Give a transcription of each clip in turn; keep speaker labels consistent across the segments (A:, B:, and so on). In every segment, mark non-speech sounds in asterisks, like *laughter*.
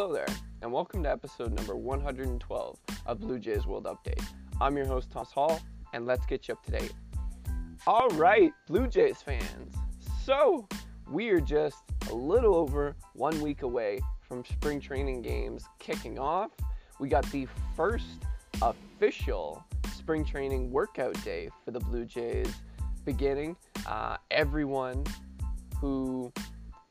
A: Hello there, and welcome to episode number 112 of Blue Jays World Update. I'm your host, Thomas Hall, and let's get you up to date. All right, Blue Jays fans. So, we are just a little over one week away from spring training games kicking off. We got the first official spring training workout day for the Blue Jays beginning. Uh, everyone who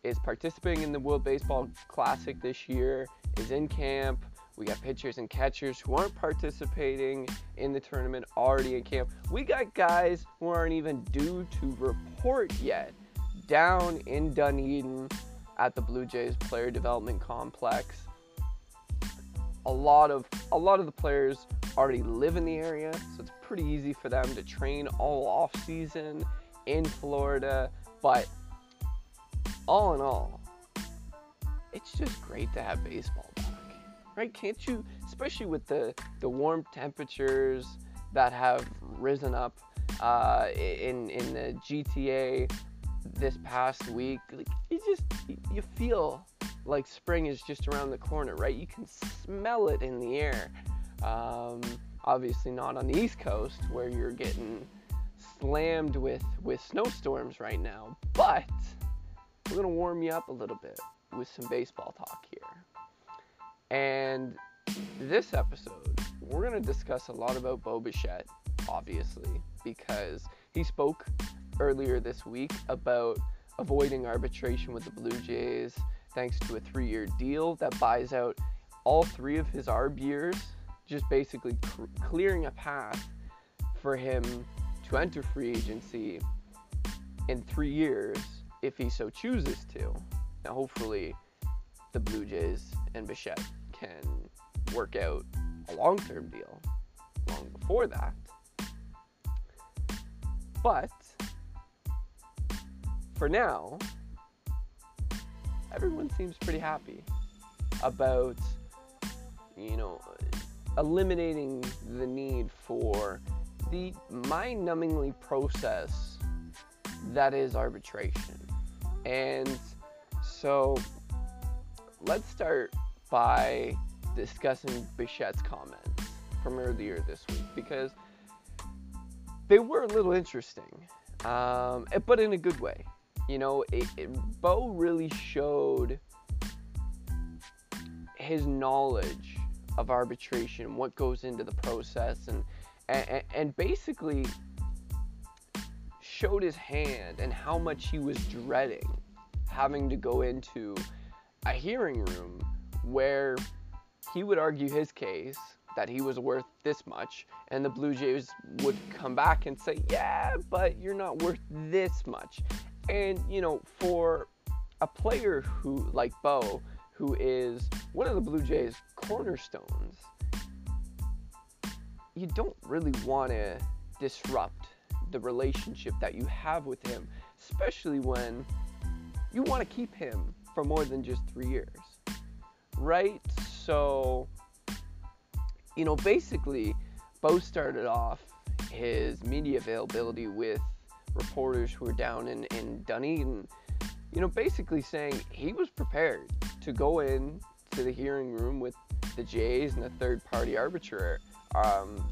A: is participating in the World Baseball Classic this year, is in camp. We got pitchers and catchers who aren't participating in the tournament already in camp. We got guys who aren't even due to report yet down in Dunedin at the Blue Jays Player Development Complex. A lot of a lot of the players already live in the area, so it's pretty easy for them to train all off season in Florida, but all in all, it's just great to have baseball back, right? Can't you, especially with the, the warm temperatures that have risen up uh, in, in the GTA this past week, like, you just, you feel like spring is just around the corner, right? You can smell it in the air. Um, obviously not on the East Coast where you're getting slammed with, with snowstorms right now, but we're going to warm you up a little bit with some baseball talk here. And this episode, we're going to discuss a lot about Bo Bichette, obviously, because he spoke earlier this week about avoiding arbitration with the Blue Jays thanks to a three year deal that buys out all three of his ARB years, just basically cr- clearing a path for him to enter free agency in three years if he so chooses to. Now, hopefully, the Blue Jays and Bichette can work out a long term deal long before that. But for now, everyone seems pretty happy about, you know, eliminating the need for the mind numbingly process that is arbitration. And so let's start by discussing Bichette's comments from earlier this week because they were a little interesting, um, but in a good way. You know, it, it, Bo really showed his knowledge of arbitration, what goes into the process, and and, and basically showed his hand and how much he was dreading having to go into a hearing room where he would argue his case that he was worth this much, and the Blue Jays would come back and say, Yeah, but you're not worth this much. And, you know, for a player who, like Bo, who is one of the Blue Jays' cornerstones, you don't really want to disrupt the relationship that you have with him, especially when you want to keep him for more than just three years, right? So, you know, basically, Bo started off his media availability with reporters who were down in, in Dunedin, you know, basically saying he was prepared to go in to the hearing room with the Jays and a third party arbiter, um,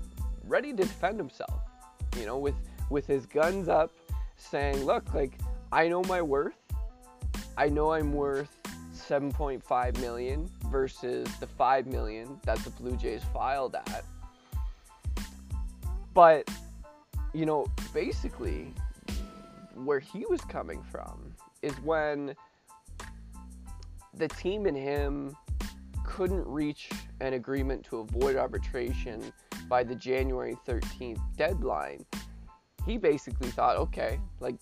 A: ready to defend himself, you know, with with his guns up, saying, "Look, like I know my worth. I know I'm worth 7.5 million versus the 5 million that the Blue Jays filed at." But you know, basically, where he was coming from is when the team and him couldn't reach an agreement to avoid arbitration by the January 13th deadline he basically thought, okay, like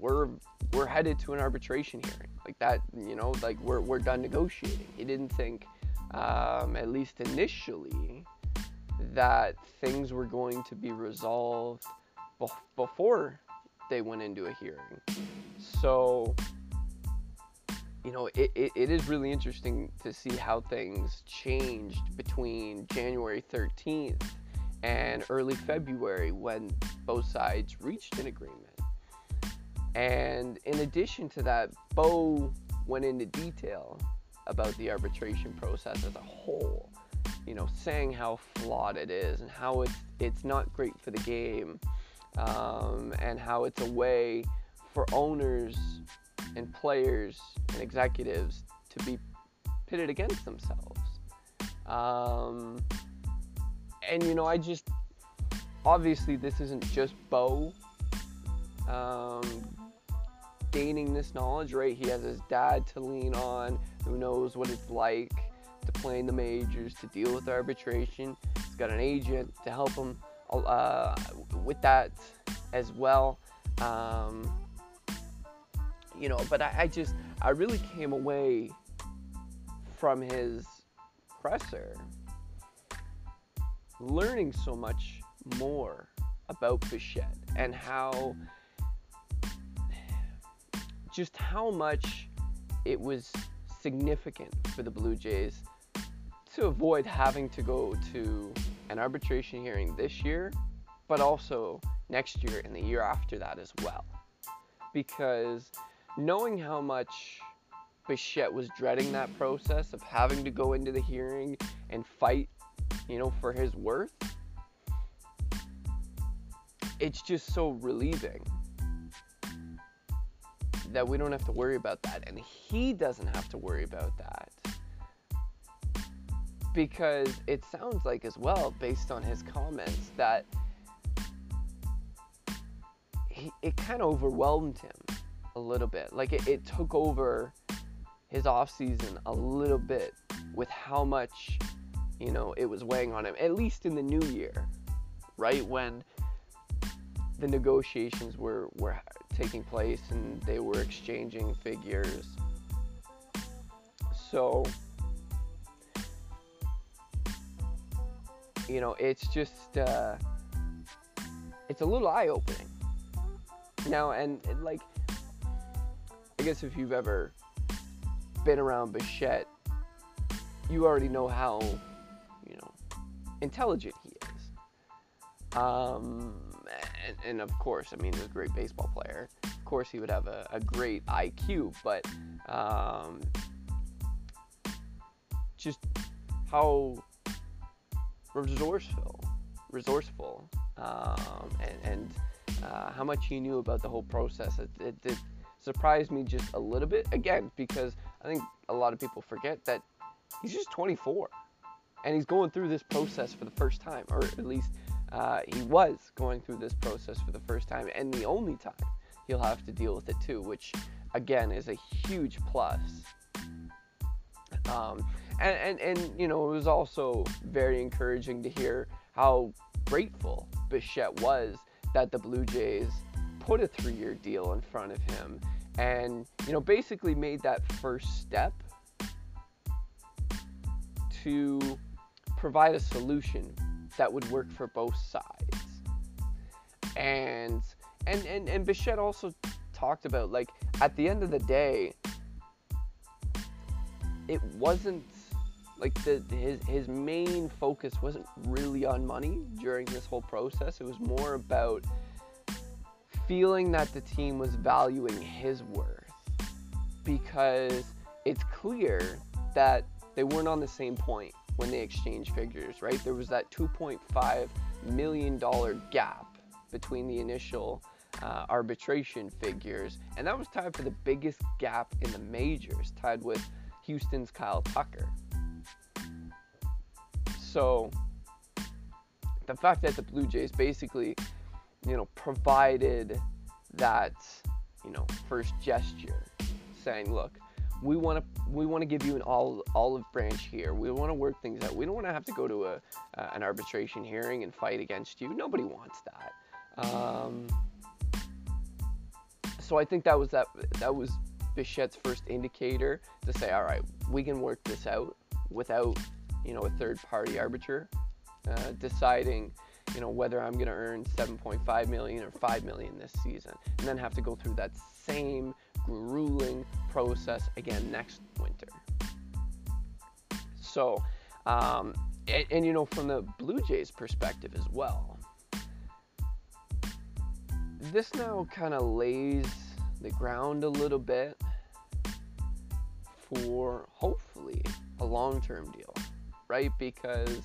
A: we're we're headed to an arbitration hearing, like that, you know, like we're we're done negotiating. He didn't think, um, at least initially, that things were going to be resolved be- before they went into a hearing. So, you know, it, it, it is really interesting to see how things changed between January 13th and early February when both sides reached an agreement. And in addition to that, Bo went into detail about the arbitration process as a whole. You know, saying how flawed it is and how it's it's not great for the game, um, and how it's a way for owners and players and executives to be pitted against themselves. Um, and you know, I just obviously this isn't just Bo um, gaining this knowledge, right? He has his dad to lean on, who knows what it's like to play in the majors, to deal with arbitration. He's got an agent to help him uh, with that as well. Um, you know, but I, I just, I really came away from his presser learning so much more about Bichette and how just how much it was significant for the Blue Jays to avoid having to go to an arbitration hearing this year, but also next year and the year after that as well. Because knowing how much Bichette was dreading that process of having to go into the hearing and fight, you know, for his worth, it's just so relieving that we don't have to worry about that. And he doesn't have to worry about that. Because it sounds like, as well, based on his comments, that he, it kind of overwhelmed him a little bit. Like it, it took over his off season a little bit with how much, you know, it was weighing on him, at least in the new year, right? When the negotiations were, were taking place and they were exchanging figures. So, you know, it's just, uh, it's a little eye opening. Now, and, and like, I guess if you've ever been around Bichette, you already know how, intelligent he is. Um, and, and, of course, I mean, he's a great baseball player. Of course, he would have a, a great IQ, but um, just how resourceful, resourceful, um, and, and uh, how much he knew about the whole process. It, it, it surprised me just a little bit. Again, because I think a lot of people forget that he's just 24 and he's going through this process for the first time, or at least uh, he was going through this process for the first time and the only time he'll have to deal with it too, which again is a huge plus. Um, and, and, and, you know, it was also very encouraging to hear how grateful Bichette was that the Blue Jays put a three year deal in front of him and, you know, basically made that first step to provide a solution that would work for both sides. And and and, and Bichette also talked about like at the end of the day it wasn't like the his his main focus wasn't really on money during this whole process. It was more about feeling that the team was valuing his worth because it's clear that they weren't on the same point when they exchanged figures, right? There was that $2.5 million gap between the initial uh, arbitration figures, and that was tied for the biggest gap in the majors, tied with Houston's Kyle Tucker. So, the fact that the Blue Jays basically, you know, provided that, you know, first gesture, saying, look, we want to we want to give you an olive, branch here. We want to work things out. We don't want to have to go to a uh, an arbitration hearing and fight against you. Nobody wants that. Um, so I think that was that that was Bichette's first indicator to say, all right, we can work this out without you know a third party arbiter uh, deciding you know whether I'm going to earn 7.5 million or 5 million this season, and then have to go through that same grueling process again next winter. So, um, and, and you know, from the Blue Jays' perspective as well, this now kind of lays the ground a little bit for hopefully a long term deal, right? Because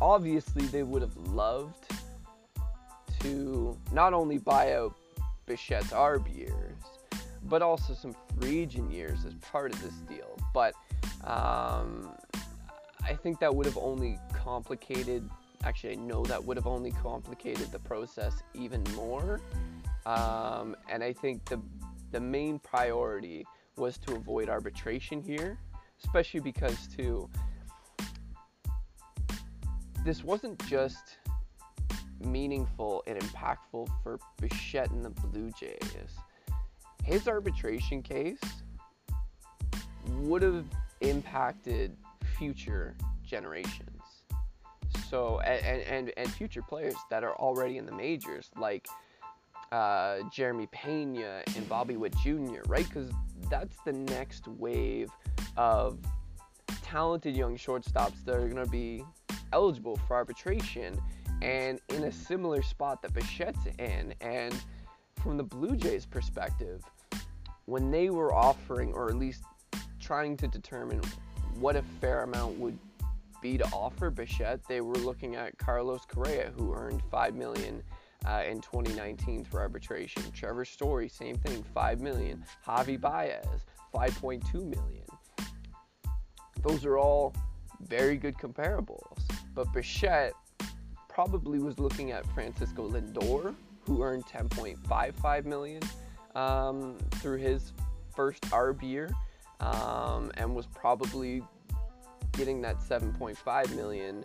A: obviously they would have loved to not only buy out Bichette's ARB years, but also some agent years as part of this deal. But um, I think that would have only complicated. Actually, I know that would have only complicated the process even more. Um, and I think the the main priority was to avoid arbitration here, especially because too this wasn't just meaningful and impactful for Bichette and the Blue Jays. His arbitration case would have impacted future generations. So and, and and future players that are already in the majors, like uh, Jeremy Pena and Bobby Witt Jr., right? Because that's the next wave of talented young shortstops that are going to be eligible for arbitration and in a similar spot that Bichette's in. And from the Blue Jays' perspective, when they were offering, or at least trying to determine what a fair amount would be to offer Bichette, they were looking at Carlos Correa, who earned five million uh, in 2019 through arbitration. Trevor Story, same thing, five million. Javi Baez, 5.2 million. Those are all very good comparables. But Bichette probably was looking at Francisco Lindor, who earned 10.55 million um, through his first ARB year, um, and was probably getting that 7.5 million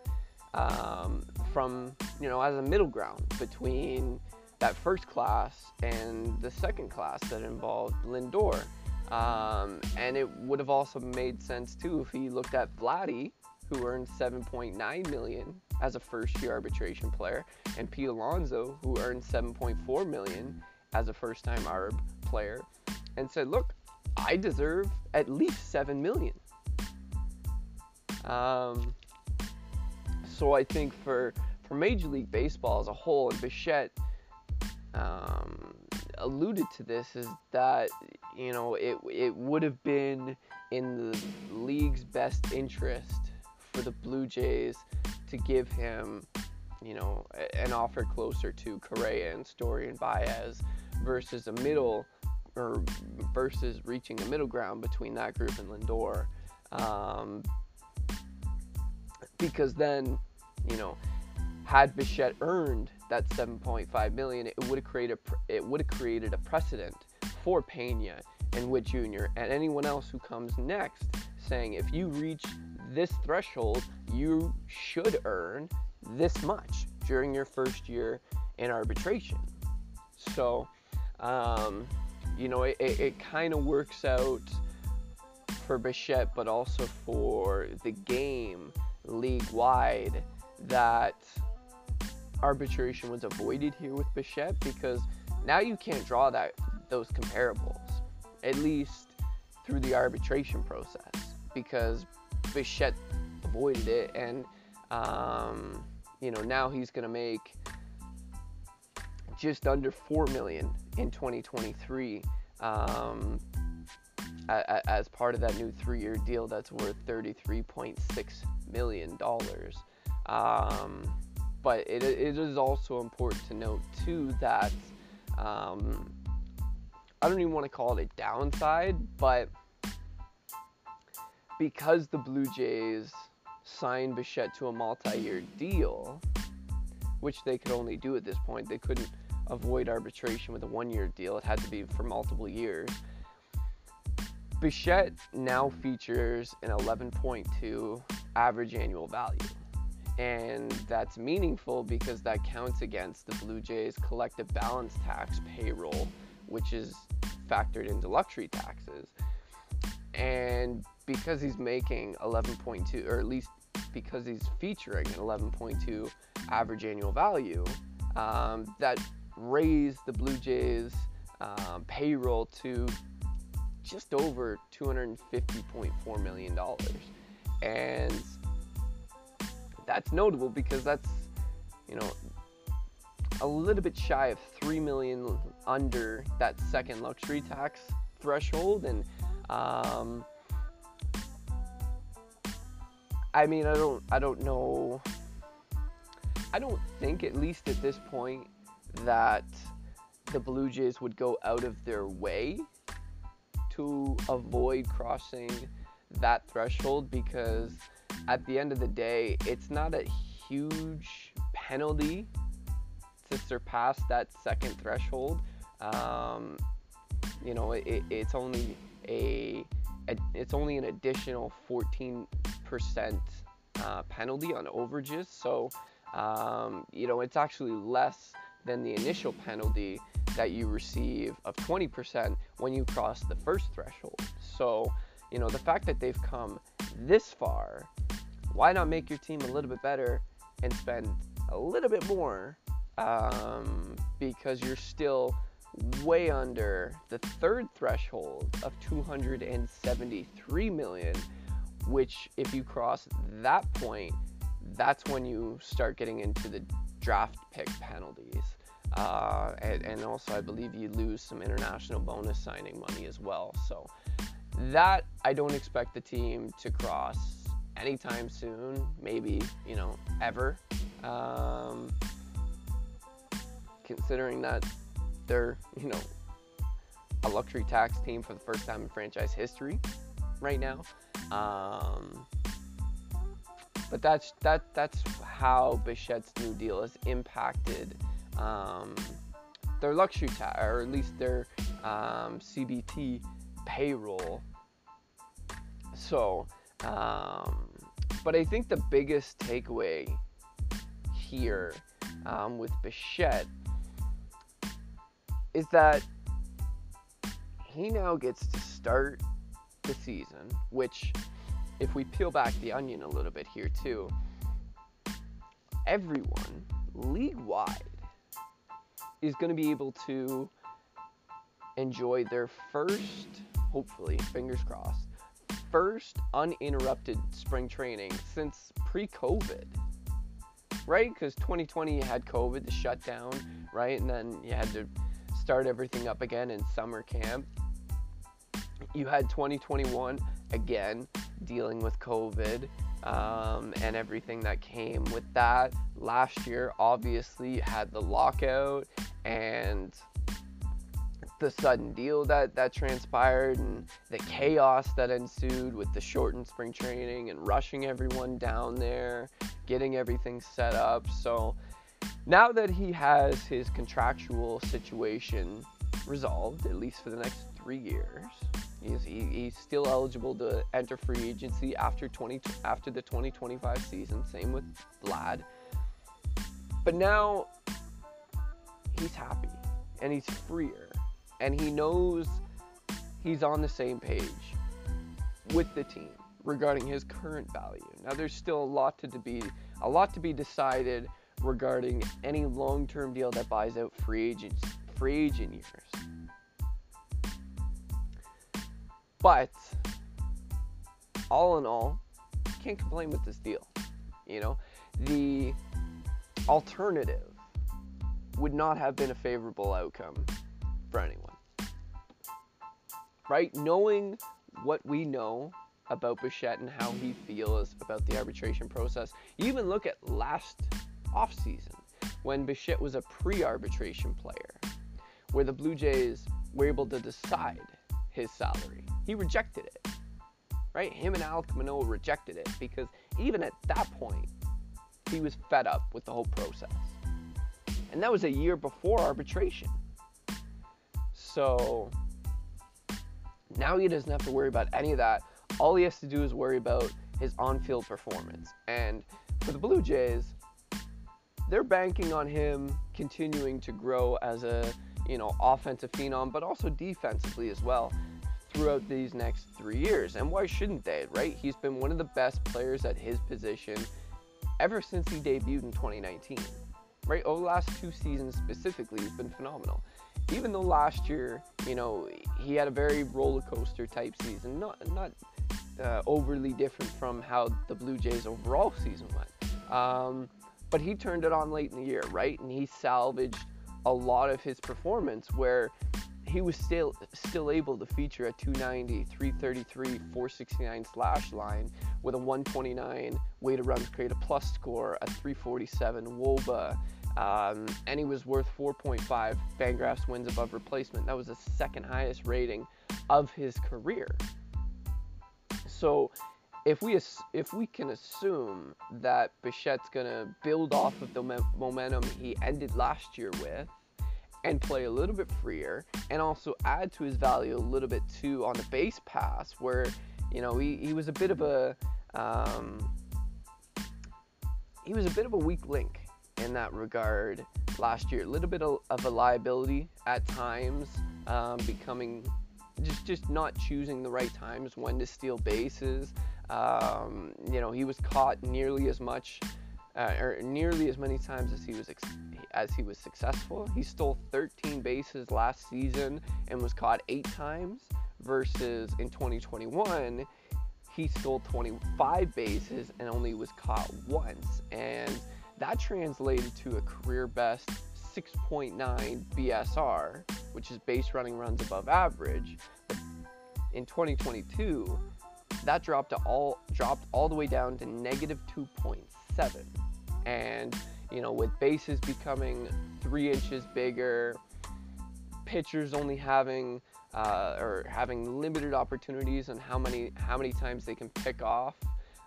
A: um, from you know as a middle ground between that first class and the second class that involved Lindor. Um, and it would have also made sense too if he looked at Vladdy, who earned 7.9 million as a first-year arbitration player, and Pete Alonso, who earned 7.4 million as a first-time ARB player, and said, "Look, I deserve at least seven million. Um, so I think for for Major League Baseball as a whole, and Bichette um, alluded to this, is that you know it it would have been in the league's best interest for the Blue Jays to give him, you know, an offer closer to Correa and Story and Baez versus a middle or versus reaching a middle ground between that group and Lindor. Um, because then, you know, had Bichette earned that 7.5 million, it would have created it would have created a precedent for Pena and Witt Jr. and anyone else who comes next, saying if you reach this threshold, you should earn this much during your first year in arbitration. So, um, you know, it, it, it kind of works out for Bichette, but also for the game league wide that arbitration was avoided here with Bichette because now you can't draw that those comparables, at least through the arbitration process, because Bichette avoided it, and um, you know now he's going to make just under four million in 2023 um, as part of that new three-year deal that's worth 33.6 million dollars. Um, but it, it is also important to note too that um, I don't even want to call it a downside, but because the Blue Jays signed Bichette to a multi-year deal, which they could only do at this point, they couldn't avoid arbitration with a one-year deal. It had to be for multiple years. Bichette now features an 11.2 average annual value. And that's meaningful because that counts against the Blue Jays collective balance tax payroll, which is factored into luxury taxes. And because he's making 11.2, or at least because he's featuring an 11.2 average annual value, um, that raised the Blue Jays um, payroll to just over $250.4 million. And that's notable because that's, you know, a little bit shy of 3 million under that second luxury tax threshold and Um, I mean, I don't, I don't know. I don't think, at least at this point, that the Blue Jays would go out of their way to avoid crossing that threshold because at the end of the day, it's not a huge penalty to surpass that second threshold. Um, you know, it, it's only a, a, it's only an additional 14% uh, penalty on overages. So, um, you know, it's actually less than the initial penalty that you receive of 20% when you cross the first threshold. So, you know, the fact that they've come this far, why not make your team a little bit better and spend a little bit more um, because you're still way under the third threshold of 273 million, which if you cross that point, that's when you start getting into the draft pick penalties. Uh, and, and, also, I believe you lose some international bonus signing money as well. So, that I don't expect the team to cross anytime soon, maybe, you know, ever. Um, considering that they're, you know, a luxury tax team for the first time in franchise history right now. Um, but that's that that's how Bichette's new deal has impacted um, their luxury tax, or at least their um, CBT payroll. So, um, but I think the biggest takeaway here um, with Bichette is that he now gets to start the season, which, if we peel back the onion a little bit here too, everyone league wide is going to be able to enjoy their first, hopefully, fingers crossed, first uninterrupted spring training since pre COVID. Right? Because 2020 you had COVID, the shutdown, right? And then you had to start everything up again in summer camp. You had 2021 again dealing with COVID um, and everything that came with that. Last year, obviously, had the lockout and the sudden deal that that transpired and the chaos that ensued with the shortened spring training and rushing everyone down there, getting everything set up. So now that he has his contractual situation resolved, at least for the next three years, he's, he, he's still eligible to enter free agency after 20 after the 2025 season. Same with Vlad. But now he's happy and he's freer and he knows he's on the same page with the team regarding his current value. Now there's still a lot to be a lot to be decided regarding any long-term deal that buys out free agents free agent years. But all in all, can't complain with this deal. You know, the alternative would not have been a favorable outcome for anyone. Right? Knowing what we know about Bichette and how he feels about the arbitration process, you even look at last offseason when Bichette was a pre arbitration player, where the Blue Jays were able to decide his salary. He rejected it. Right? Him and Alek Manoah rejected it because even at that point, he was fed up with the whole process. And that was a year before arbitration. So now he doesn't have to worry about any of that. All he has to do is worry about his on field performance. And for the Blue Jays, they're banking on him continuing to grow as a you know offensive phenom, but also defensively as well throughout these next three years. And why shouldn't they, right? He's been one of the best players at his position ever since he debuted in 2019, right? Over the last two seasons specifically, he's been phenomenal. Even though last year, you know, he had a very roller coaster type season, not not uh, overly different from how the Blue Jays overall season went. Um, but he turned it on late in the year, right? And he salvaged a lot of his performance where he was still still able to feature a 290, 333, 469 slash line with a 129 weighted runs created plus score, a 347 WOBA, um, and he was worth 4.5 Fangraphs wins above replacement. That was the second highest rating of his career. So if we if we can assume that Bichette's gonna build off of the momentum he ended last year with, and play a little bit freer, and also add to his value a little bit too on the base pass, where you know he, he was a bit of a um, he was a bit of a weak link in that regard last year. A little bit of, of a liability at times, um, becoming just just not choosing the right times when to steal bases. Um, you know, he was caught nearly as much, uh, or nearly as many times as he was ex- as he was successful. He stole 13 bases last season and was caught eight times. Versus in 2021, he stole 25 bases and only was caught once, and that translated to a career best 6.9 BSR, which is base running runs above average. In 2022, that dropped all dropped all the way down to negative 2.7 and you know with bases becoming three inches bigger pitchers only having uh, or having limited opportunities on how many how many times they can pick off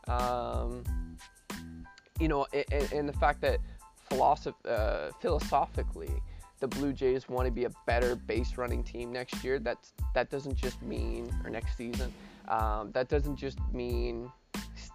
A: um, you know and, and, the fact that philosoph- uh, philosophically the Blue Jays want to be a better base running team next year. That's that doesn't just mean or next season. Um, that doesn't just mean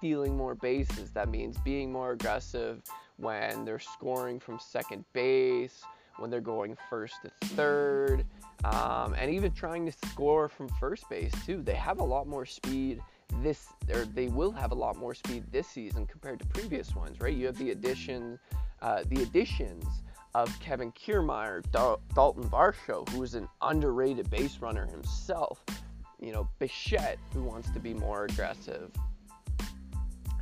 A: stealing more bases. That means being more aggressive when they're scoring from second base, when they're going first to third, um, and even trying to score from first base too. They have a lot more speed this, or they will have a lot more speed this season compared to previous ones, right? You have the addition, uh, the additions of Kevin Kiermaier, Dal- Dalton Varsho, who is an underrated base runner himself, you know, Bichette, who wants to be more aggressive.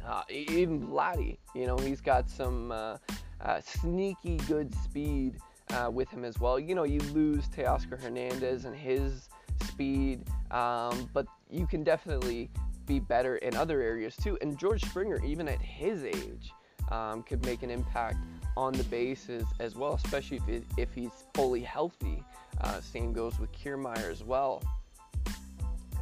A: Uh, even Vladdy, you know, he's got some uh, uh, sneaky good speed uh, with him as well. You know, you lose Teoscar Hernandez and his speed, um, but you can definitely be better in other areas too. And George Springer, even at his age, um, could make an impact on the bases as well, especially if, it, if he's fully healthy. Uh, same goes with Kiermaier as well.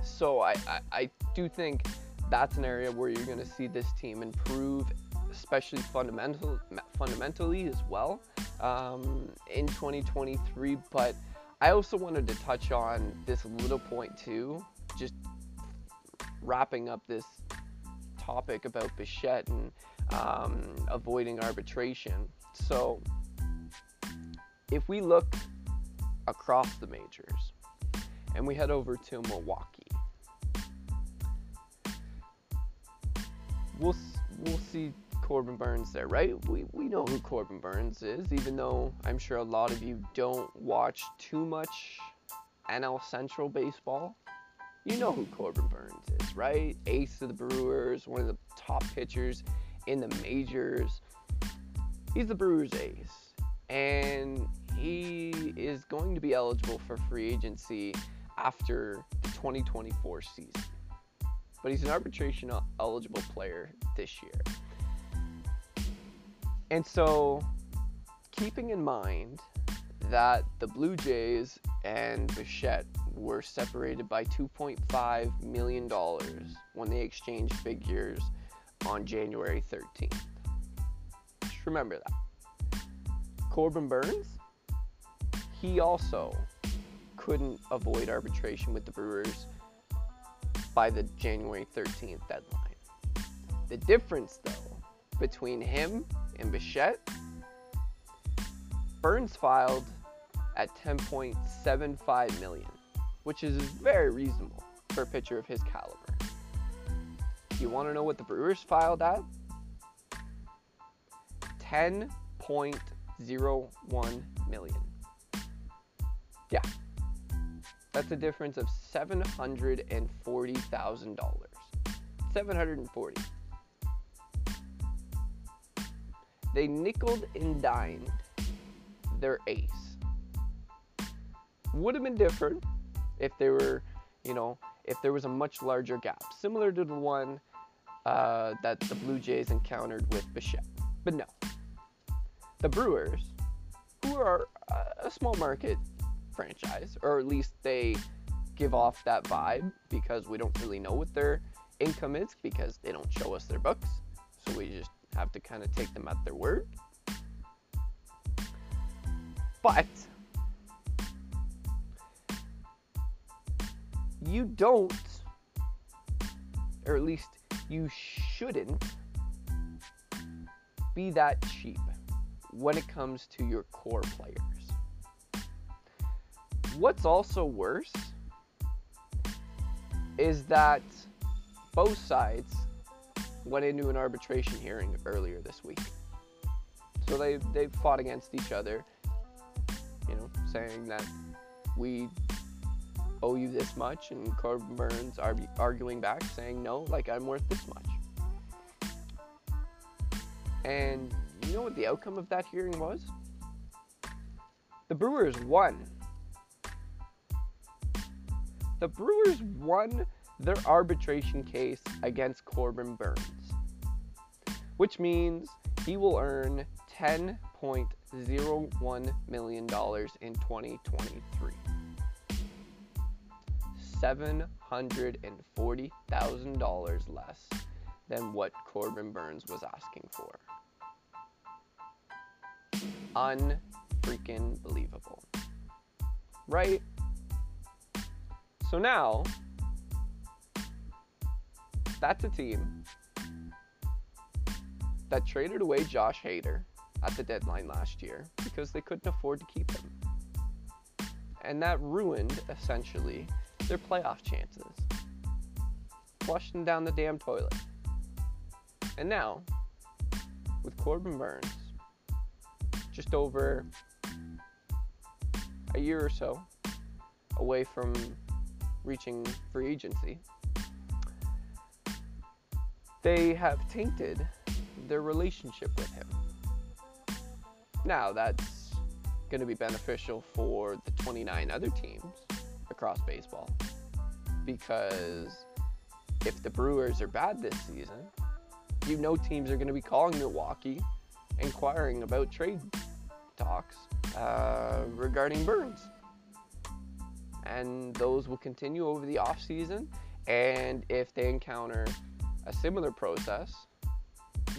A: So I, I, I do think that's an area where you're going to see this team improve, especially fundamental, fundamentally as well um, in 2023. But I also wanted to touch on this little point too, just wrapping up this topic about Bichette and um, avoiding arbitration. So if we look across the majors and we head over to Milwaukee, we'll we'll see Corbin Burnes there, right? We we know who Corbin Burnes is, even though I'm sure a lot of you don't watch too much NL Central baseball. You know who Corbin Burnes is, right? Ace of the Brewers, one of the top pitchers in the majors. He's the Brewers ace, and he is going to be eligible for free agency after the 2024 season but he's an arbitration eligible player this year. And so, keeping in mind that the Blue Jays and Bichette were separated by $2.5 million when they exchanged figures on January 13th. Just remember that. Corbin Burnes, he also couldn't avoid arbitration with the Brewers by the January 13th deadline. The difference, though, between him and Bichette, Burnes filed at 10.75 million, which is very reasonable for a pitcher of his caliber. You want to know what the Brewers filed at? 10.01 million. Yeah, that's a difference of $740,000. 740. They nickled and dined their ace Would have been different if they were, you know, if there was a much larger gap, similar to the one uh, that the Blue Jays encountered with Bichette. But no, the Brewers, who are a small market franchise, or at least they give off that vibe because we don't really know what their income is because they don't show us their books. So we just have to kind of take them at their word. But you don't, or at least you shouldn't, be that cheap when it comes to your core players. What's also worse is that both sides went into an arbitration hearing earlier this week. So they they fought against each other, you know, saying that we owe you this much, and Corbin Burnes are arguing back, saying no, like I'm worth this much. And you know what the outcome of that hearing was? The Brewers won. The Brewers won their arbitration case against Corbin Burnes, which means he will earn $10.01 million in 2023. $740,000 less than what Corbin Burnes was asking for. Unfreaking believable. Right? So now, that's a team that traded away Josh Hader at the deadline last year because they couldn't afford to keep him. And that ruined, essentially, their playoff chances. Them down the damn toilet. And now, with Corbin Burnes, just over a year or so away from reaching free agency, they have tainted their relationship with him. Now, that's going to be beneficial for the 29 other teams across baseball because if the Brewers are bad this season, you know teams are going to be calling Milwaukee inquiring about trade talks uh, regarding Burnes. And those will continue over the offseason. And if they encounter a similar process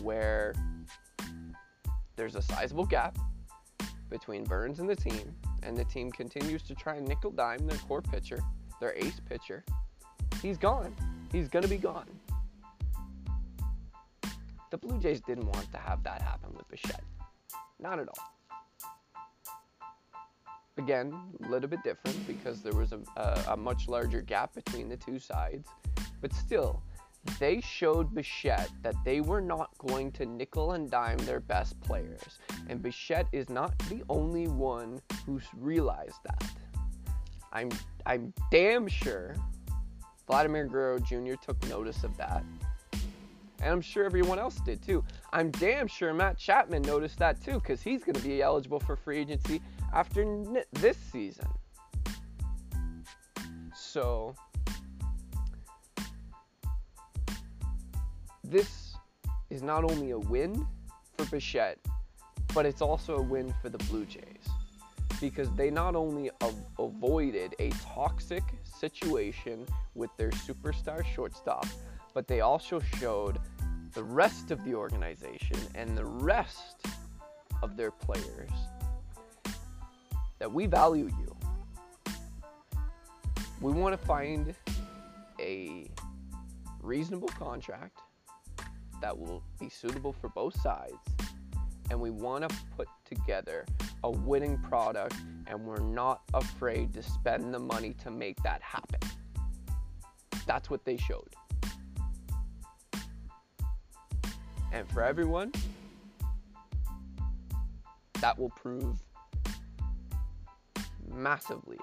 A: where there's a sizable gap between Burnes and the team, and the team continues to try and nickel dime their core pitcher, their ace pitcher, he's gone. He's going to be gone. The Blue Jays didn't want to have that happen with Bichette. Not at all. Again, a little bit different because there was a, a, a much larger gap between the two sides. But still, they showed Bichette that they were not going to nickel and dime their best players. And Bichette is not the only one who's realized that. I'm I'm damn sure Vladimir Guerrero Jr. took notice of that. And I'm sure everyone else did too. I'm damn sure Matt Chapman noticed that too because he's going to be eligible for free agency after n- this season. So, this is not only a win for Bichette, but it's also a win for the Blue Jays because they not only av- avoided a toxic situation with their superstar shortstop, but they also showed the rest of the organization and the rest of their players that we value you. We want to find a reasonable contract that will be suitable for both sides. And we want to put together a winning product, and we're not afraid to spend the money to make that happen. That's what they showed. And for everyone, that will prove massively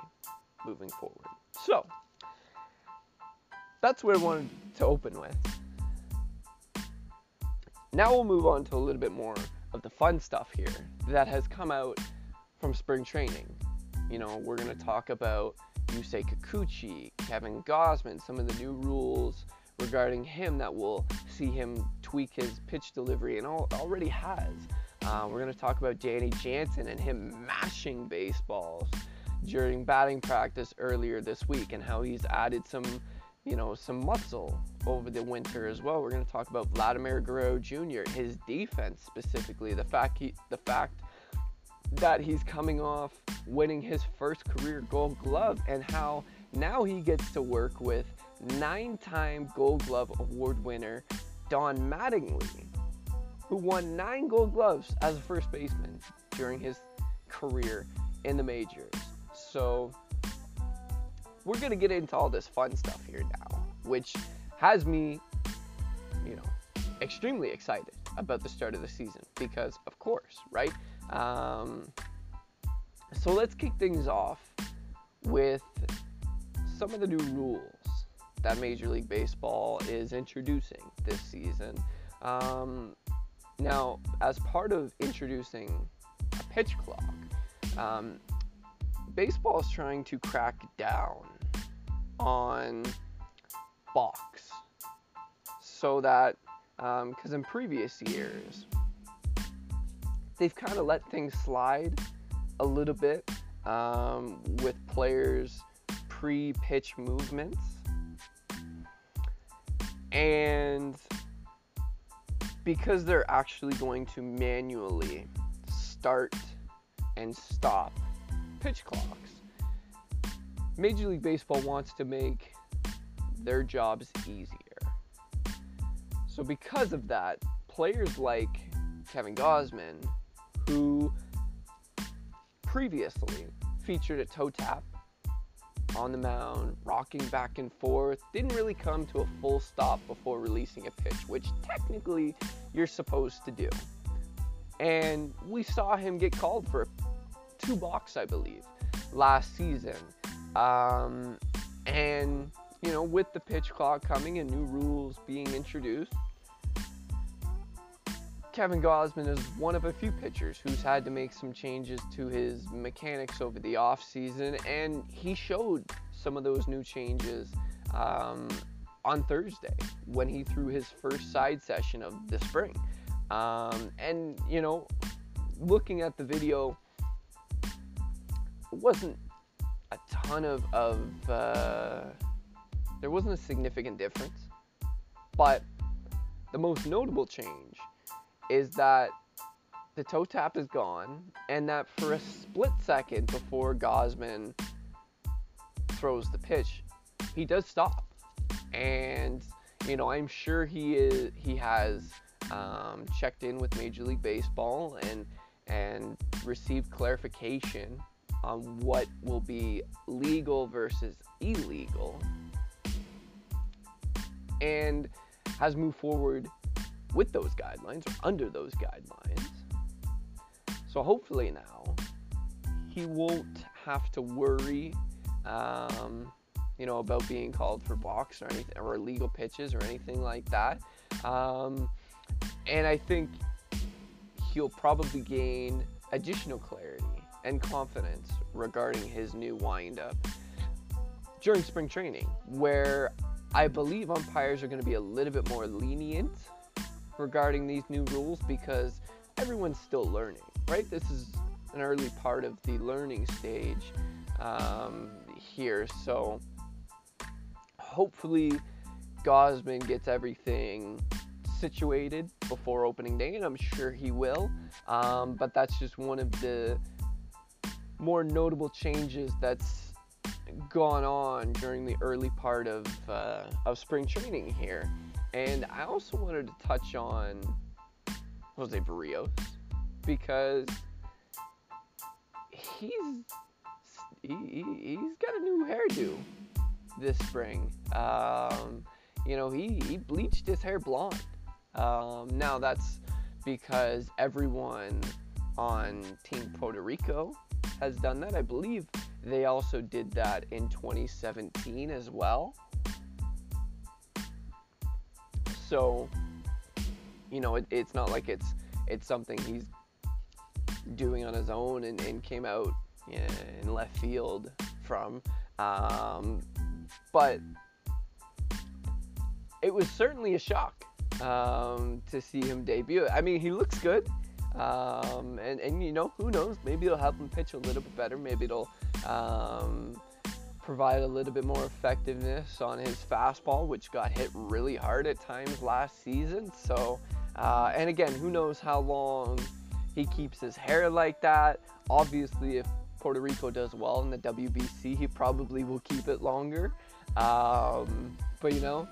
A: moving forward. So, that's where I wanted to open with. Now we'll move on to a little bit more of the fun stuff here that has come out from spring training. You know, we're going to talk about Yusei Kikuchi, Kevin Gausman, some of the new rules regarding him that will see him tweak his pitch delivery and all, already has. Uh, we're going to talk about Danny Jansen and him mashing baseballs during batting practice earlier this week and how he's added some, you know, some muscle over the winter as well. We're going to talk about Vladimir Guerrero Jr., his defense specifically, the fact he, the fact that he's coming off winning his first career Gold Glove and how now he gets to work with nine-time Gold Glove award winner Don Mattingly, who won nine Gold Gloves as a first baseman during his career in the majors. So we're gonna get into all this fun stuff here now, which has me, you know, extremely excited about the start of the season because, of course, right? Um, so let's kick things off with some of the new rules that Major League Baseball is introducing this season. Um, now, as part of introducing a pitch clock, um, baseball is trying to crack down on balks so that because um, in previous years they've kind of let things slide a little bit um, with players pre-pitch movements. And because they're actually going to manually start and stop pitch clocks. Major League Baseball wants to make their jobs easier. So, because of that, players like Kevin Gausman, who previously featured a toe tap on the mound, rocking back and forth, didn't really come to a full stop before releasing a pitch, which technically you're supposed to do. And we saw him get called for two balks, I believe, last season. Um, and, you know, with the pitch clock coming and new rules being introduced, Kevin Gausman is one of a few pitchers who's had to make some changes to his mechanics over the offseason, and he showed some of those new changes um, on Thursday when he threw his first side session of the spring. Um, and, you know, looking at the video, wasn't a ton of, of uh, there wasn't a significant difference. But the most notable change is that the toe tap is gone, and that for a split second before Gausman throws the pitch, he does stop. And you know, I'm sure he is he has um, checked in with Major League Baseball and and received clarification on what will be legal versus illegal, and has moved forward with those guidelines or under those guidelines. So hopefully now he won't have to worry, um, you know, about being called for balks or anything or illegal pitches or anything like that. Um, and I think he'll probably gain additional clarity and confidence regarding his new windup during spring training, where I believe umpires are going to be a little bit more lenient regarding these new rules because everyone's still learning, right? This is an early part of the learning stage um, here. So hopefully Gausman gets everything situated before opening day, and I'm sure he will. Um, but that's just one of the more notable changes that's gone on during the early part of, uh, of spring training here. And I also wanted to touch on Jose Berrios because he's he, he's got a new hairdo this spring. Um, you know, he, he bleached his hair blonde. Um, now that's because everyone on Team Puerto Rico has done that. I believe they also did that in 2017 as well. So, you know, it, it's not like it's it's something he's doing on his own and, and came out in left field from. Um, but it was certainly a shock um, to see him debut. I mean, he looks good. Um, and, and, you know, who knows? Maybe it'll help him pitch a little bit better. Maybe it'll um, provide a little bit more effectiveness on his fastball, which got hit really hard at times last season. So, uh, and again, who knows how long he keeps his hair like that. Obviously, if Puerto Rico does well in the WBC, he probably will keep it longer. Um, but you know,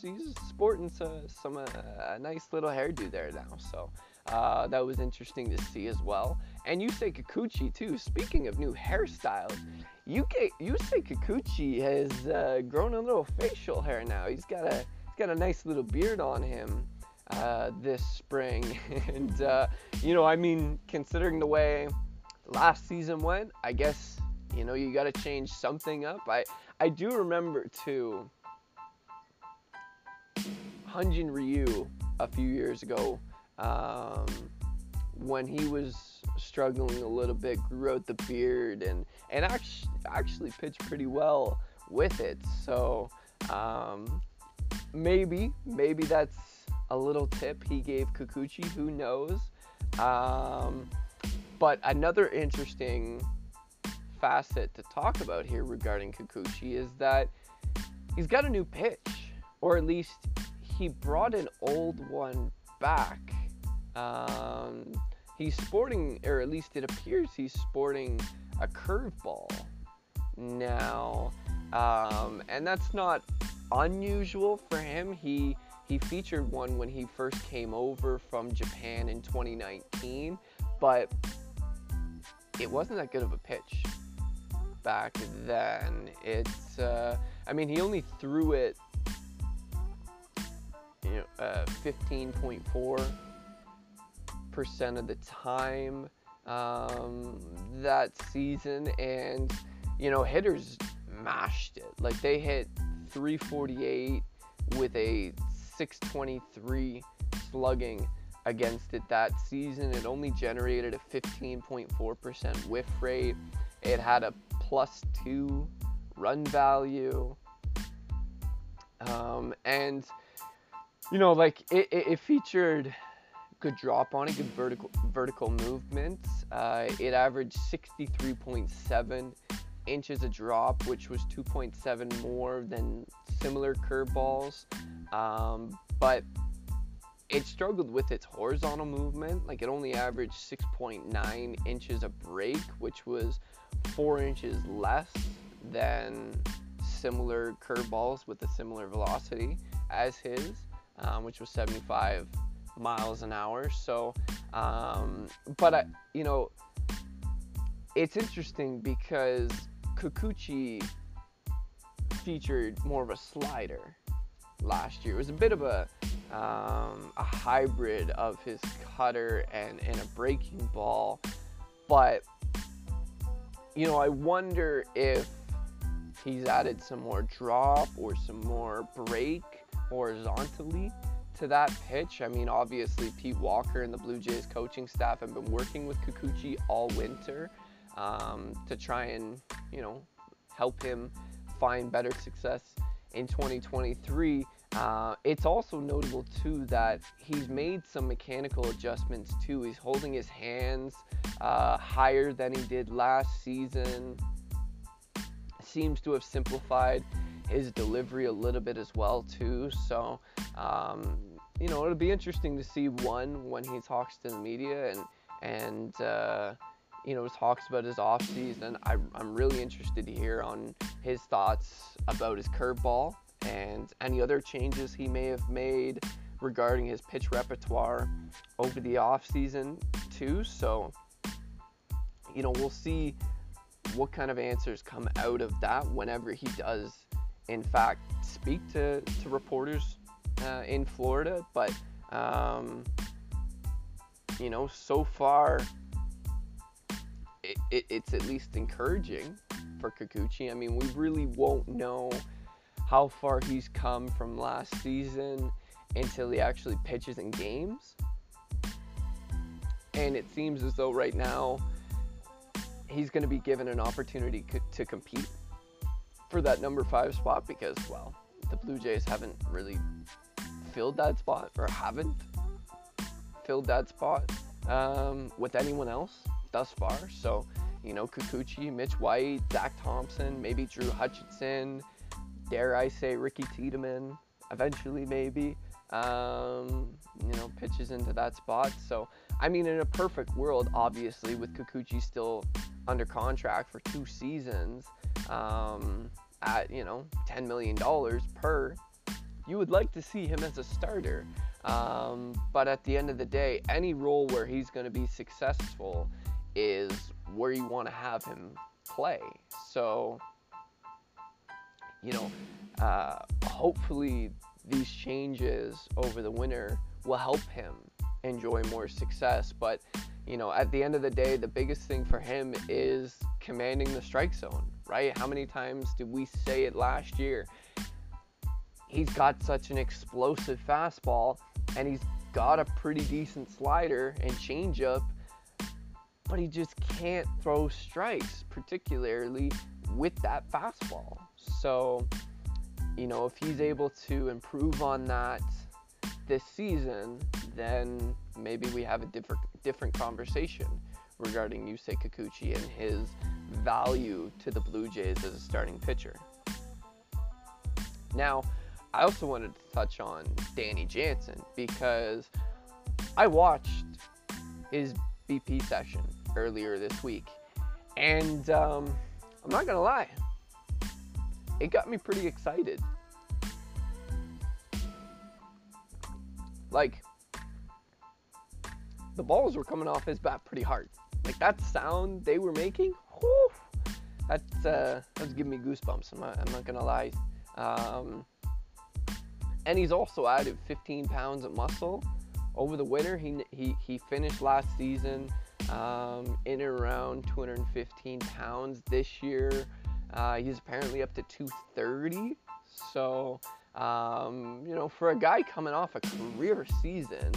A: he's sporting some, some uh, a nice little hairdo there now. So uh, that was interesting to see as well. And Yusei Kikuchi too. Speaking of new hairstyles, Yuke, Yusei Kikuchi has uh, grown a little facial hair now. He's got a he's got a nice little beard on him uh, this spring, *laughs* and uh, you know, I mean, considering the way last season went, I guess you know you got to change something up. I I do remember too. Hyun-jin Ryu a few years ago um, when he was struggling a little bit, grew out the beard and and actually actually pitched pretty well with it. So um, maybe maybe that's a little tip he gave Kikuchi. Who knows? Um, but another interesting facet to talk about here regarding Kikuchi is that he's got a new pitch, or at least he brought an old one back um, he's sporting, or at least it appears he's sporting a curveball now, um, and that's not unusual for him. He he featured one when he first came over from Japan in 2019, but it wasn't that good of a pitch back then. It's uh, I mean he only threw it you know uh, 15.4 percent of the time um, that season, and you know hitters mashed it. Like they hit 348 with a 623 slugging against it that season. It only generated a 15.4% whiff rate. It had a plus two run value. Um, and, you know, like it, it, it featured good drop on it, good vertical vertical movements. Uh, it averaged 63.7 inches a drop, which was 2.7 more than similar curveballs. Um, but it struggled with its horizontal movement. Like it only averaged 6.9 inches a break, which was four inches less than similar curveballs with a similar velocity as his, um, which was 75 miles an hour. So, um, but I, you know, it's interesting because Kikuchi featured more of a slider last year. It was a bit of a um, a hybrid of his cutter and, and a breaking ball, but you know, I wonder if he's added some more drop or some more break horizontally to that pitch, I mean, obviously Pete Walker and the Blue Jays coaching staff have been working with Kikuchi all winter um, to try and, you know, help him find better success in 2023. Uh, it's also notable too that he's made some mechanical adjustments too. He's holding his hands uh, higher than he did last season. Seems to have simplified his delivery a little bit as well too. So um, you know, it'll be interesting to see one when he talks to the media and and uh, you know talks about his off season. I, I'm really interested to hear on his thoughts about his curveball and any other changes he may have made regarding his pitch repertoire over the off season too. So you know we'll see what kind of answers come out of that whenever he does in fact speak to, to reporters uh, in Florida, but um, you know, so far it, it, it's at least encouraging for Kikuchi. I mean, we really won't know how far he's come from last season until he actually pitches in games. And it seems as though right now he's going to be given an opportunity co- to compete for that number five spot because, well, the Blue Jays haven't really filled that spot or haven't filled that spot um, with anyone else thus far. So, you know, Kikuchi, Mitch White, Zach Thompson, maybe Drew Hutchison, dare I say Ricky Tiedemann, eventually maybe, um, you know, pitches into that spot. So, I mean, in a perfect world, obviously, with Kikuchi still under contract for two seasons um, at, you know, $10 million per, you would like to see him as a starter. Um, but at the end of the day, any role where he's going to be successful is where you want to have him play. So, you know, uh, hopefully these changes over the winter will help him enjoy more success. But, you know, at the end of the day, the biggest thing for him is commanding the strike zone, right? How many times did we say it last year? He's got such an explosive fastball and he's got a pretty decent slider and changeup, but he just can't throw strikes, particularly with that fastball. So, you know, if he's able to improve on that this season, then maybe we have a different different conversation regarding Yusei Kikuchi and his value to the Blue Jays as a starting pitcher. Now, I also wanted to touch on Danny Jansen because I watched his BP session earlier this week, and um, I'm not gonna lie, it got me pretty excited. Like, the balls were coming off his bat pretty hard. Like that sound they were making, uh, that's giving me goosebumps. I'm not, I'm not gonna lie. Um, and he's also added 15 pounds of muscle over the winter. He he, he finished last season um, in and around 215 pounds. This year, uh, he's apparently up to 230. So, um, you know, for a guy coming off a career season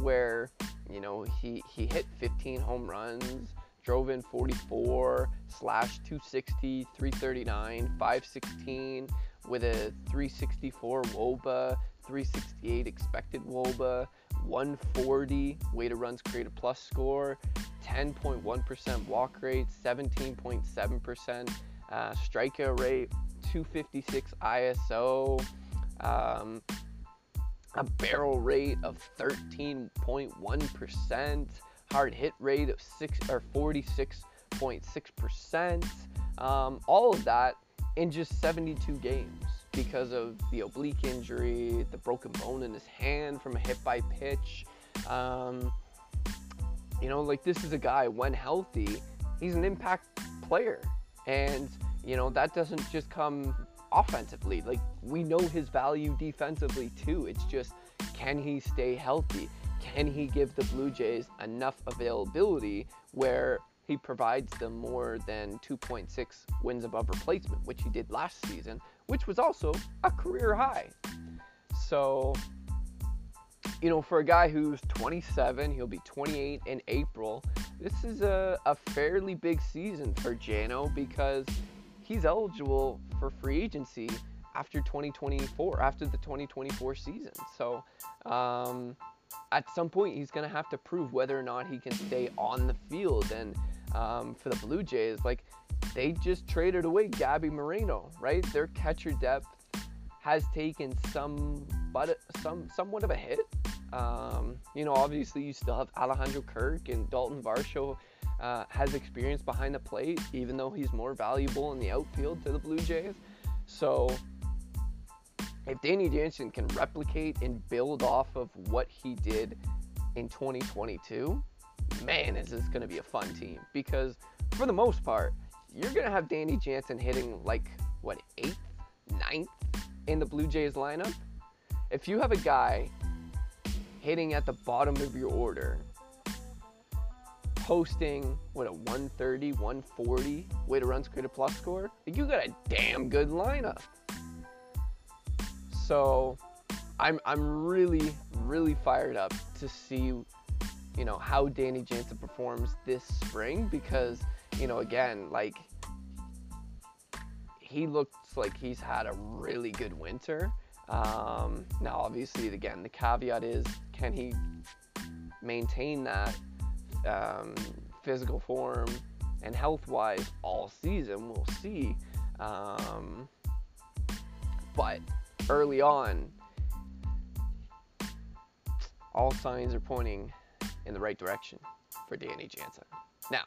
A: where, you know, he, he hit 15 home runs, drove in 44, slash 260, 339, 516 with a 364 WOBA, 368 expected WOBA, 140 weighted runs created plus score, 10.1% walk rate, 17.7% uh, strikeout rate, 256 ISO, um, a barrel rate of 13.1%, hard hit rate of six or 46.6%. Um, all of that in just 72 games because of the oblique injury, the broken bone in his hand from a hit by pitch. Um, you know, like this is a guy when healthy, he's an impact player. And, you know, that doesn't just come offensively. Like we know his value defensively too. It's just can he stay healthy? Can he give the Blue Jays enough availability where he provides them more than 2.6 wins above replacement, which he did last season, which was also a career high. So, you know, for a guy who's 27, he'll be 28 in April. This is a, a fairly big season for Jano because he's eligible for free agency after 2024, after the 2024 season. So, um, at some point, he's going to have to prove whether or not he can stay on the field. And um, for the Blue Jays, like they just traded away Gabby Moreno, right? Their catcher depth has taken some, but some somewhat of a hit. Um, you know, obviously you still have Alejandro Kirk and Dalton Varsho uh, has experience behind the plate, even though he's more valuable in the outfield to the Blue Jays. So if Danny Jansen can replicate and build off of what he did in 2022, man, is this going to be a fun team because for the most part, you're going to have Danny Jansen hitting like, what, eighth, ninth in the Blue Jays lineup. If you have a guy hitting at the bottom of your order, posting what a 130, 140 weighted runs created plus score, you got a damn good lineup. So I'm I'm really really fired up to see you know how Danny Jansen performs this spring because you know, again, like he looks like he's had a really good winter. Um, now, obviously, again, the caveat is can he maintain that um, physical form and health wise all season? We'll see. Um, but early on, all signs are pointing in the right direction for Danny Jansen. Now,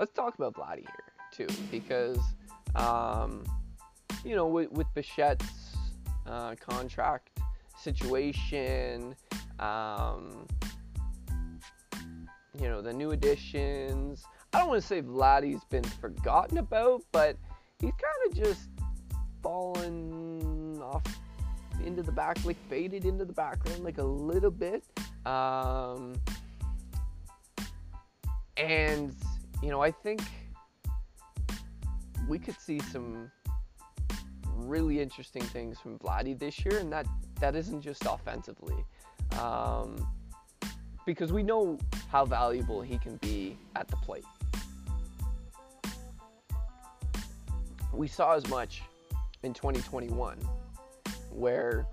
A: let's talk about Vladdy here too, because um, you know with, with Bichette's uh, contract situation, um, you know the new additions. I don't want to say Vladdy's been forgotten about, but he's kind of just fallen off into the back, like faded into the background, like a little bit. Um, and you know, I think we could see some really interesting things from Vladdy this year, and that that isn't just offensively, um, because we know how valuable he can be at the plate. We saw as much in 2021, where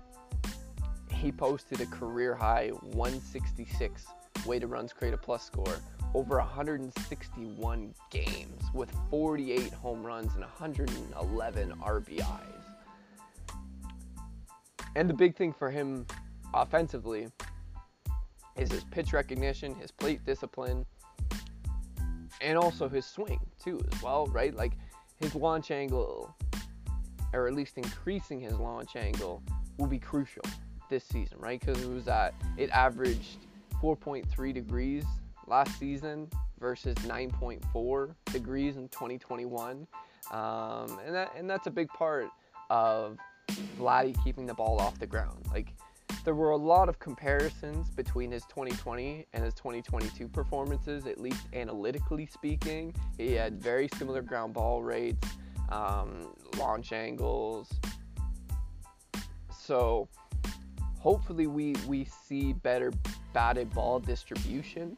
A: he posted a career high 166 weighted runs created plus score over 161 games with 48 home runs and 111 RBIs. And the big thing for him offensively is his pitch recognition, his plate discipline, and also his swing too as well, right? Like his launch angle or at least increasing his launch angle will be crucial this season, right? Because it was at it averaged 4.3 degrees last season versus 9.4 degrees in 2021, um, and that and that's a big part of Vladdy keeping the ball off the ground. Like there were a lot of comparisons between his 2020 and his 2022 performances, at least analytically speaking. He had very similar ground ball rates, um, launch angles. So hopefully we we see better batted ball distribution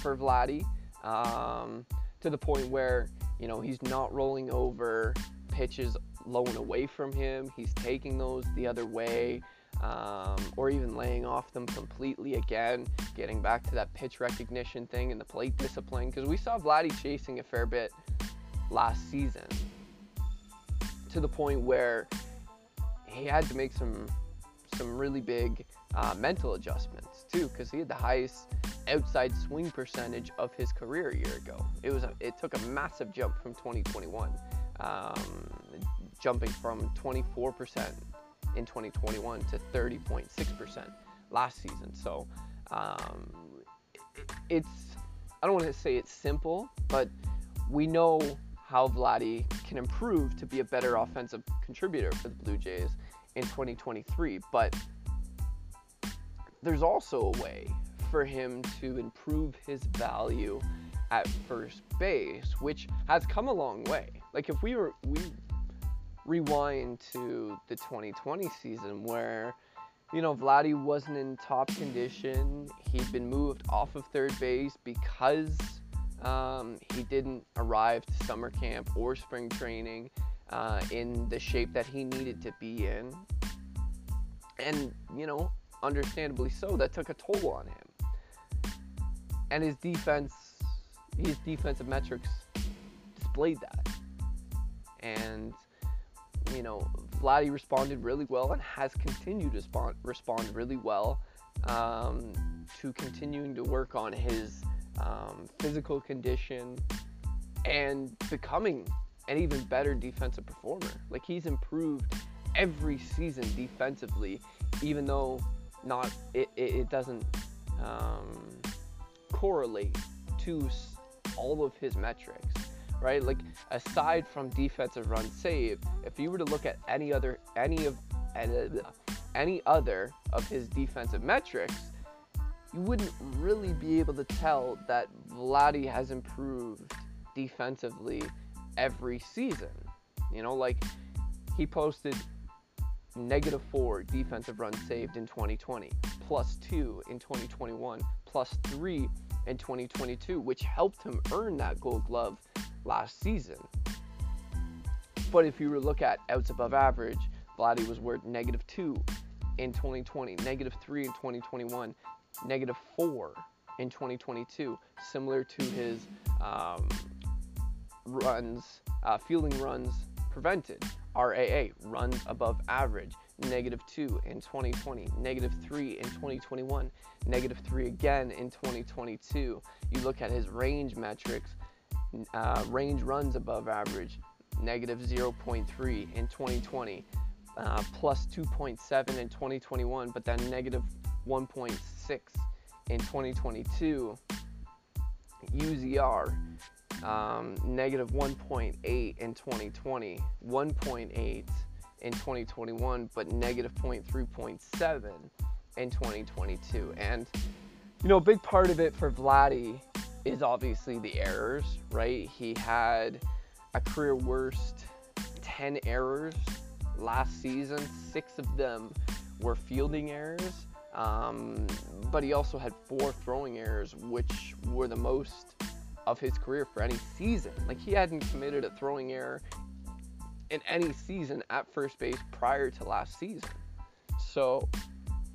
A: for Vladdy um, to the point where you know he's not rolling over pitches low and away from him. He's taking those the other way. Um, or even laying off them completely again, getting back to that pitch recognition thing and the plate discipline. Because we saw Vladdy chasing a fair bit last season to the point where he had to make some some really big uh, mental adjustments too, because he had the highest outside swing percentage of his career a year ago. It was a, it took a massive jump from 2021, um, jumping from 24% in 2021 to 30.6% last season. So um, it's I don't want to say it's simple, but we know how Vladdy can improve to be a better offensive contributor for the Blue Jays in 2023. But there's also a way for him to improve his value at first base, which has come a long way. Like if we were we rewind to the 2020 season where you know Vladdy wasn't in top condition, he'd been moved off of third base because um, he didn't arrive to summer camp or spring training uh, in the shape that he needed to be in, and you know understandably so, that took a toll on him. And his defense, his defensive metrics displayed that. And you know, Vladdy responded really well and has continued to respond, respond really well um, to continuing to work on his um, physical condition and becoming an even better defensive performer. Like he's improved every season defensively, even though not it, it, it doesn't um, correlate to all of his metrics, right? Like aside from defensive run save, if you were to look at any other any of uh, any other of his defensive metrics, you wouldn't really be able to tell that Vladdy has improved defensively every season. You know, like he posted negative four defensive runs saved in 2020, plus two in 2021, plus three in 2022, which helped him earn that gold glove last season. But if you were to look at outs above average, Vladdy was worth negative two in 2020, negative three in 2021, negative four in 2022, similar to his um, runs, uh, fielding runs prevented, RAA, runs above average, negative 2 in 2020, negative 3 in 2021, negative 3 again in 2022. You look at his range metrics, uh, range runs above average, negative 0.3 in 2020, uh, plus 2.7 in 2021, but then negative 1.6 in 2022. UZR, um, negative 1.8 in 2020, 1.8 in 2021, but negative 0.3.7 in 2022. And, you know, a big part of it for Vladdy is obviously the errors, right? He had a career worst 10 errors last season, six of them were fielding errors. Um, but he also had four throwing errors, which were the most of his career for any season. Like he hadn't committed a throwing error in any season at first base prior to last season. So,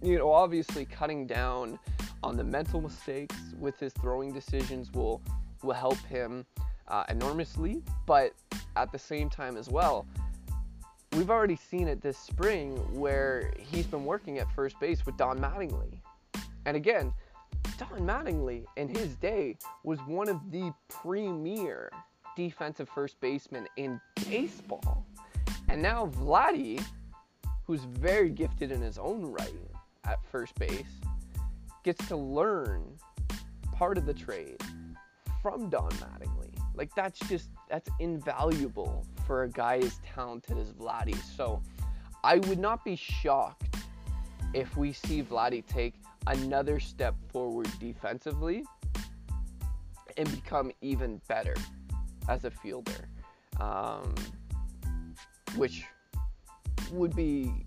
A: you know, obviously cutting down on the mental mistakes with his throwing decisions will will help him uh, enormously. But at the same time as well, we've already seen it this spring where he's been working at first base with Don Mattingly. And again, Don Mattingly in his day was one of the premier defensive first baseman in baseball. And now Vladdy, who's very gifted in his own right at first base, gets to learn part of the trade from Don Mattingly. Like that's just that's invaluable for a guy as talented as Vladdy. So I would not be shocked if we see Vladdy take another step forward defensively and become even better as a fielder, um, which would be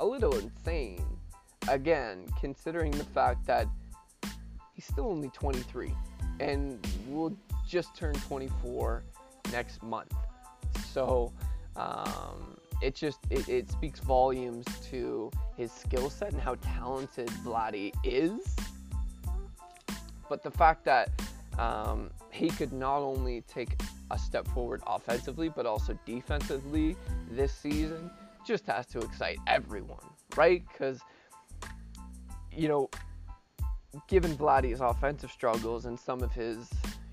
A: a little insane. Again, considering the fact that he's still only 23 and will just turn 24 next month. So um, it just it, it speaks volumes to his skill set and how talented Vladdy is. But the fact that um, he could not only take a step forward offensively, but also defensively this season just has to excite everyone, right? Because, you know, given Vladdy's offensive struggles and some of his,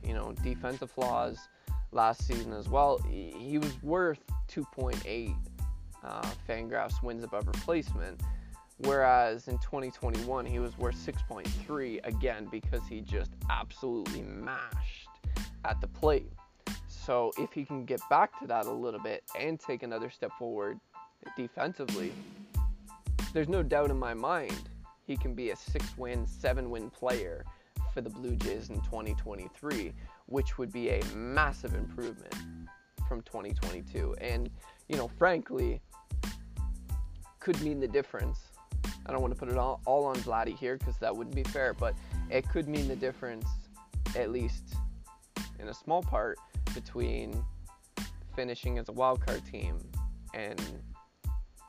A: you know, defensive flaws last season as well, he was worth 2.8 uh, Fangraphs wins above replacement. Whereas in 2021, he was worth 6.3 again because he just absolutely mashed at the plate. So if he can get back to that a little bit and take another step forward defensively, there's no doubt in my mind he can be a six win, seven win player for the Blue Jays in 2023, which would be a massive improvement from 2022. And, you know, frankly, could mean the difference. I don't want to put it all, all on Vladdy here because that wouldn't be fair, but it could mean the difference, at least in a small part, between finishing as a wild card team and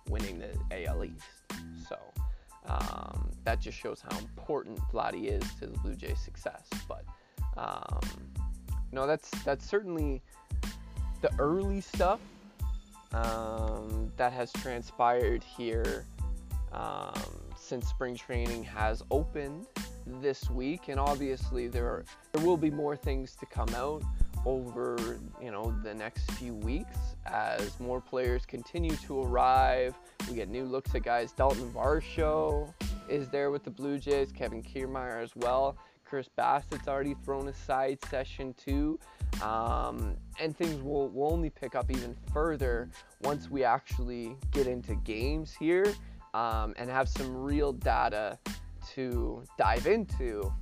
A: winning the AL East. So um, that just shows how important Vladdy is to the Blue Jays' success. But um, no, that's that's certainly the early stuff um, that has transpired here um, since spring training has opened this week, and obviously there are, there will be more things to come out over you know the next few weeks as more players continue to arrive. We get new looks at guys. Dalton Varsho is there with the Blue Jays. Kevin Kiermaier as well. Chris Bassitt's already thrown aside session two. Um, and things will, will only pick up even further once we actually get into games here um, and have some real data to dive into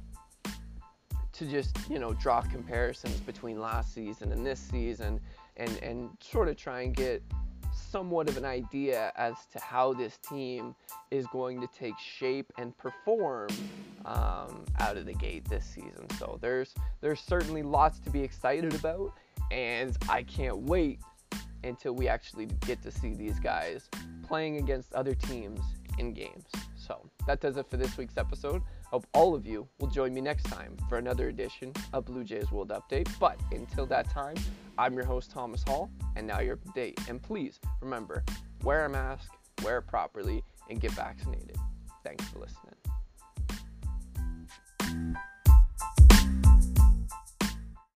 A: to just you know draw comparisons between last season and this season and and sort of try and get somewhat of an idea as to how this team is going to take shape and perform um, out of the gate this season. So there's there's certainly lots to be excited about, and I can't wait until we actually get to see these guys playing against other teams in games. So that does it for this week's episode. Hope all of you will join me next time for another edition of Blue Jays World Update. But until that time, I'm your host Thomas Hall, and now you're up to date. And please remember, wear a mask, wear it properly, and get vaccinated. Thanks for listening.